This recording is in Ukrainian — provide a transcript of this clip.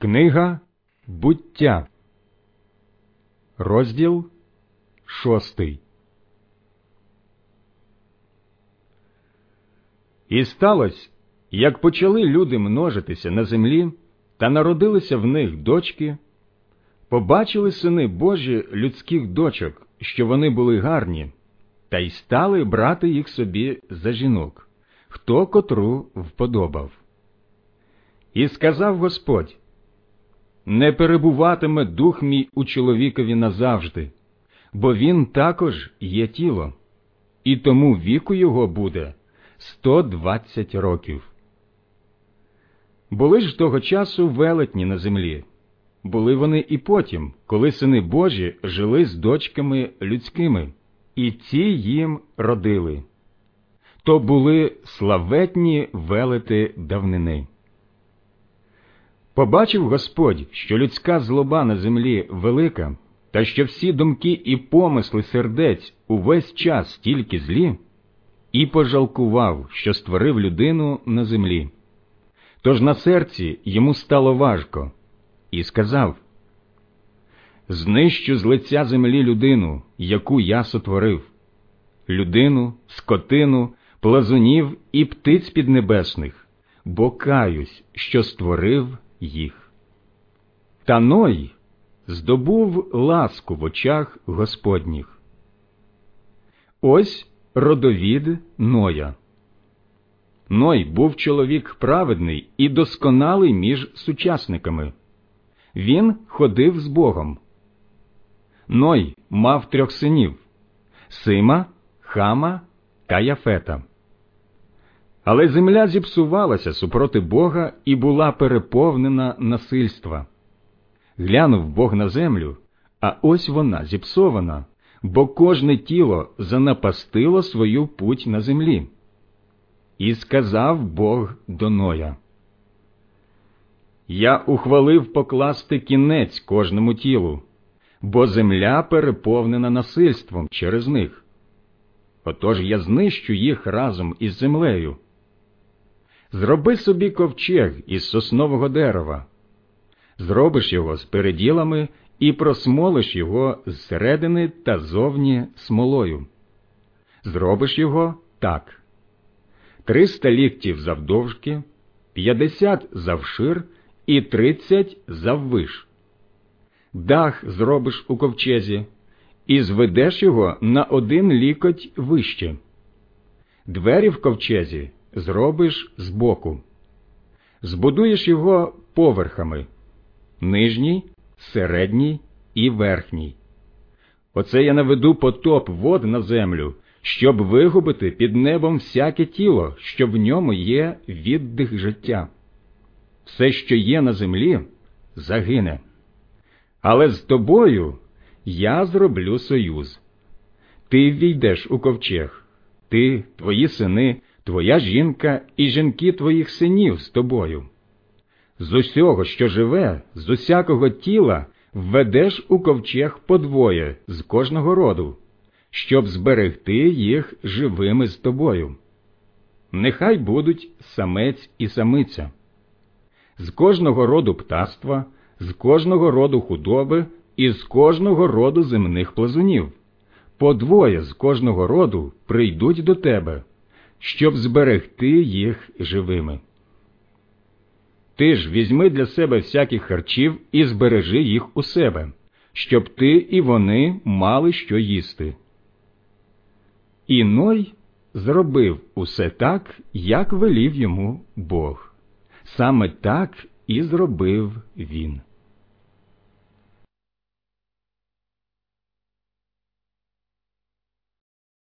Книга буття, розділ шостий. І сталося, як почали люди множитися на землі, та народилися в них дочки, побачили сини Божі людських дочок, що вони були гарні, та й стали брати їх собі за жінок, хто котру вподобав. І сказав Господь не перебуватиме дух мій у чоловікові назавжди, бо він також є тіло, і тому віку його буде 120 років. Були ж того часу велетні на землі, були вони і потім, коли сини Божі жили з дочками людськими, і ці їм родили. То були славетні велети давнини. Побачив Господь, що людська злоба на землі велика, та що всі думки і помисли сердець увесь час тільки злі, і пожалкував, що створив людину на землі. Тож на серці йому стало важко, і сказав Знищу з лиця землі людину, яку я сотворив, людину, скотину, плазунів і птиць піднебесних, бо каюсь, що створив їх. Та Ной здобув ласку в очах Господніх. Ось родовід Ноя. Ной був чоловік праведний і досконалий між сучасниками. Він ходив з Богом. Ной мав трьох синів Сима, Хама та Яфета. Але земля зіпсувалася супроти Бога і була переповнена насильства. Глянув Бог на землю, а ось вона зіпсована, бо кожне тіло занапастило свою путь на землі. І сказав Бог до Ноя, Я ухвалив покласти кінець кожному тілу, бо земля переповнена насильством через них. Отож я знищу їх разом із землею. Зроби собі ковчег із соснового дерева, зробиш його з переділами і просмолиш його зсередини та зовні смолою. Зробиш його так: триста ліктів завдовжки, п'ятдесят завшир і тридцять заввиш. Дах зробиш у ковчезі і зведеш його на один лікоть вище. Двері в ковчезі зробиш збоку, збудуєш його поверхами нижній, середній і верхній. Оце я наведу потоп вод на землю, щоб вигубити під небом всяке тіло, що в ньому є віддих життя. Все, що є на землі, загине. Але з тобою я зроблю союз. Ти війдеш у ковчег, ти, твої сини, твоя жінка і жінки твоїх синів з тобою. З усього, що живе, з усякого тіла введеш у ковчег подвоє з кожного роду, щоб зберегти їх живими з тобою. Нехай будуть самець і самиця. З кожного роду птаства, з кожного роду худоби і з кожного роду земних плазунів. По двоє з кожного роду прийдуть до тебе, щоб зберегти їх живими. Ти ж візьми для себе всяких харчів і збережи їх у себе, щоб ти і вони мали що їсти. І Ной зробив усе так, як велів йому Бог. Саме так і зробив він.